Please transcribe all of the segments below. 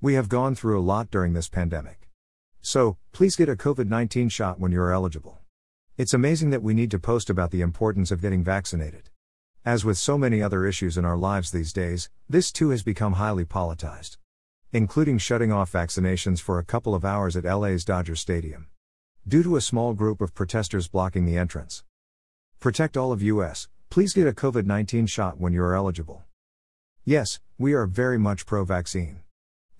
We have gone through a lot during this pandemic. So, please get a COVID 19 shot when you are eligible. It's amazing that we need to post about the importance of getting vaccinated. As with so many other issues in our lives these days, this too has become highly politicized. Including shutting off vaccinations for a couple of hours at LA's Dodger Stadium. Due to a small group of protesters blocking the entrance. Protect all of US, please get a COVID 19 shot when you are eligible. Yes, we are very much pro vaccine.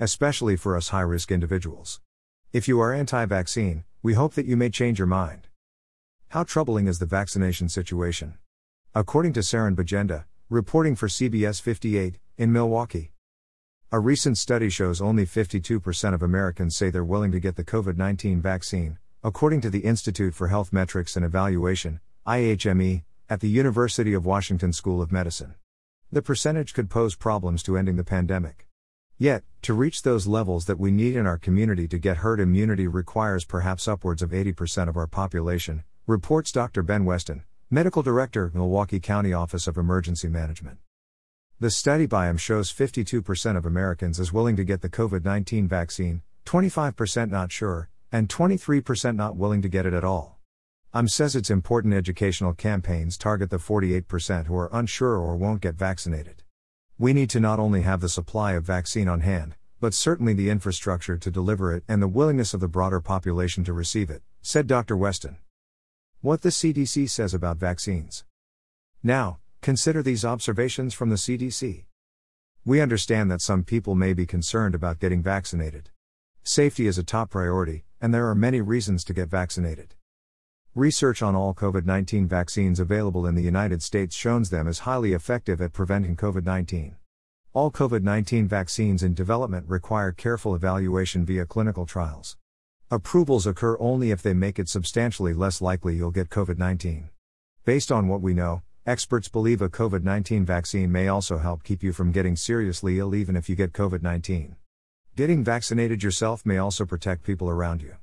Especially for us high risk individuals. If you are anti vaccine, we hope that you may change your mind. How troubling is the vaccination situation? According to Saren Bajenda, reporting for CBS 58, in Milwaukee. A recent study shows only 52% of Americans say they're willing to get the COVID 19 vaccine, according to the Institute for Health Metrics and Evaluation, IHME, at the University of Washington School of Medicine. The percentage could pose problems to ending the pandemic. Yet, to reach those levels that we need in our community to get herd immunity requires perhaps upwards of 80% of our population, reports Dr. Ben Weston, Medical Director, Milwaukee County Office of Emergency Management. The study by him shows 52% of Americans is willing to get the COVID 19 vaccine, 25% not sure, and 23% not willing to get it at all. UM says its important educational campaigns target the 48% who are unsure or won't get vaccinated. We need to not only have the supply of vaccine on hand, but certainly the infrastructure to deliver it and the willingness of the broader population to receive it, said Dr. Weston. What the CDC says about vaccines. Now, consider these observations from the CDC. We understand that some people may be concerned about getting vaccinated. Safety is a top priority, and there are many reasons to get vaccinated. Research on all COVID 19 vaccines available in the United States shows them as highly effective at preventing COVID 19. All COVID 19 vaccines in development require careful evaluation via clinical trials. Approvals occur only if they make it substantially less likely you'll get COVID 19. Based on what we know, experts believe a COVID 19 vaccine may also help keep you from getting seriously ill even if you get COVID 19. Getting vaccinated yourself may also protect people around you.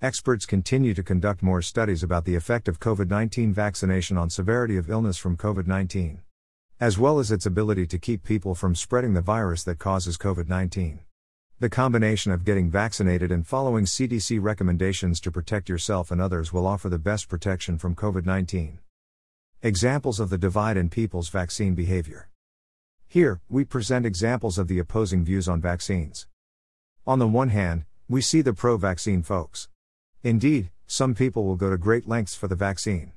Experts continue to conduct more studies about the effect of COVID 19 vaccination on severity of illness from COVID 19, as well as its ability to keep people from spreading the virus that causes COVID 19. The combination of getting vaccinated and following CDC recommendations to protect yourself and others will offer the best protection from COVID 19. Examples of the divide in people's vaccine behavior. Here, we present examples of the opposing views on vaccines. On the one hand, we see the pro vaccine folks. Indeed, some people will go to great lengths for the vaccine.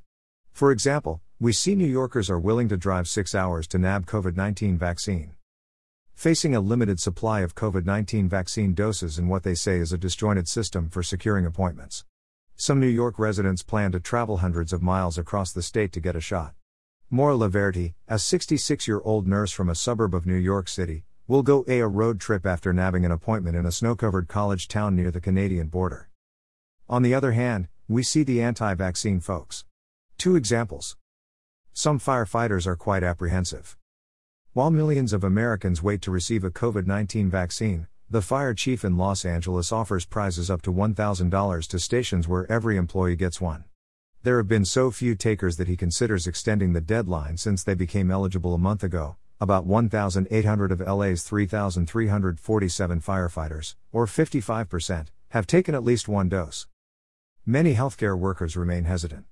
For example, we see New Yorkers are willing to drive six hours to nab COVID 19 vaccine facing a limited supply of COVID 19 vaccine doses in what they say is a disjointed system for securing appointments. Some New York residents plan to travel hundreds of miles across the state to get a shot. Maura Laverty, a 66 year old nurse from a suburb of New York City, will go a road trip after nabbing an appointment in a snow covered college town near the Canadian border. On the other hand, we see the anti vaccine folks. Two examples. Some firefighters are quite apprehensive. While millions of Americans wait to receive a COVID 19 vaccine, the fire chief in Los Angeles offers prizes up to $1,000 to stations where every employee gets one. There have been so few takers that he considers extending the deadline since they became eligible a month ago. About 1,800 of LA's 3,347 firefighters, or 55%, have taken at least one dose. Many healthcare workers remain hesitant.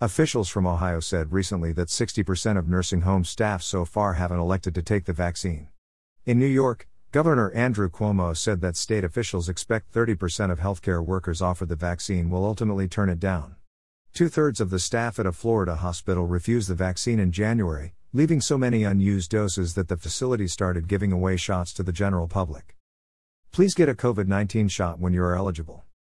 Officials from Ohio said recently that 60% of nursing home staff so far haven't elected to take the vaccine. In New York, Governor Andrew Cuomo said that state officials expect 30% of healthcare workers offered the vaccine will ultimately turn it down. Two thirds of the staff at a Florida hospital refused the vaccine in January, leaving so many unused doses that the facility started giving away shots to the general public. Please get a COVID 19 shot when you are eligible.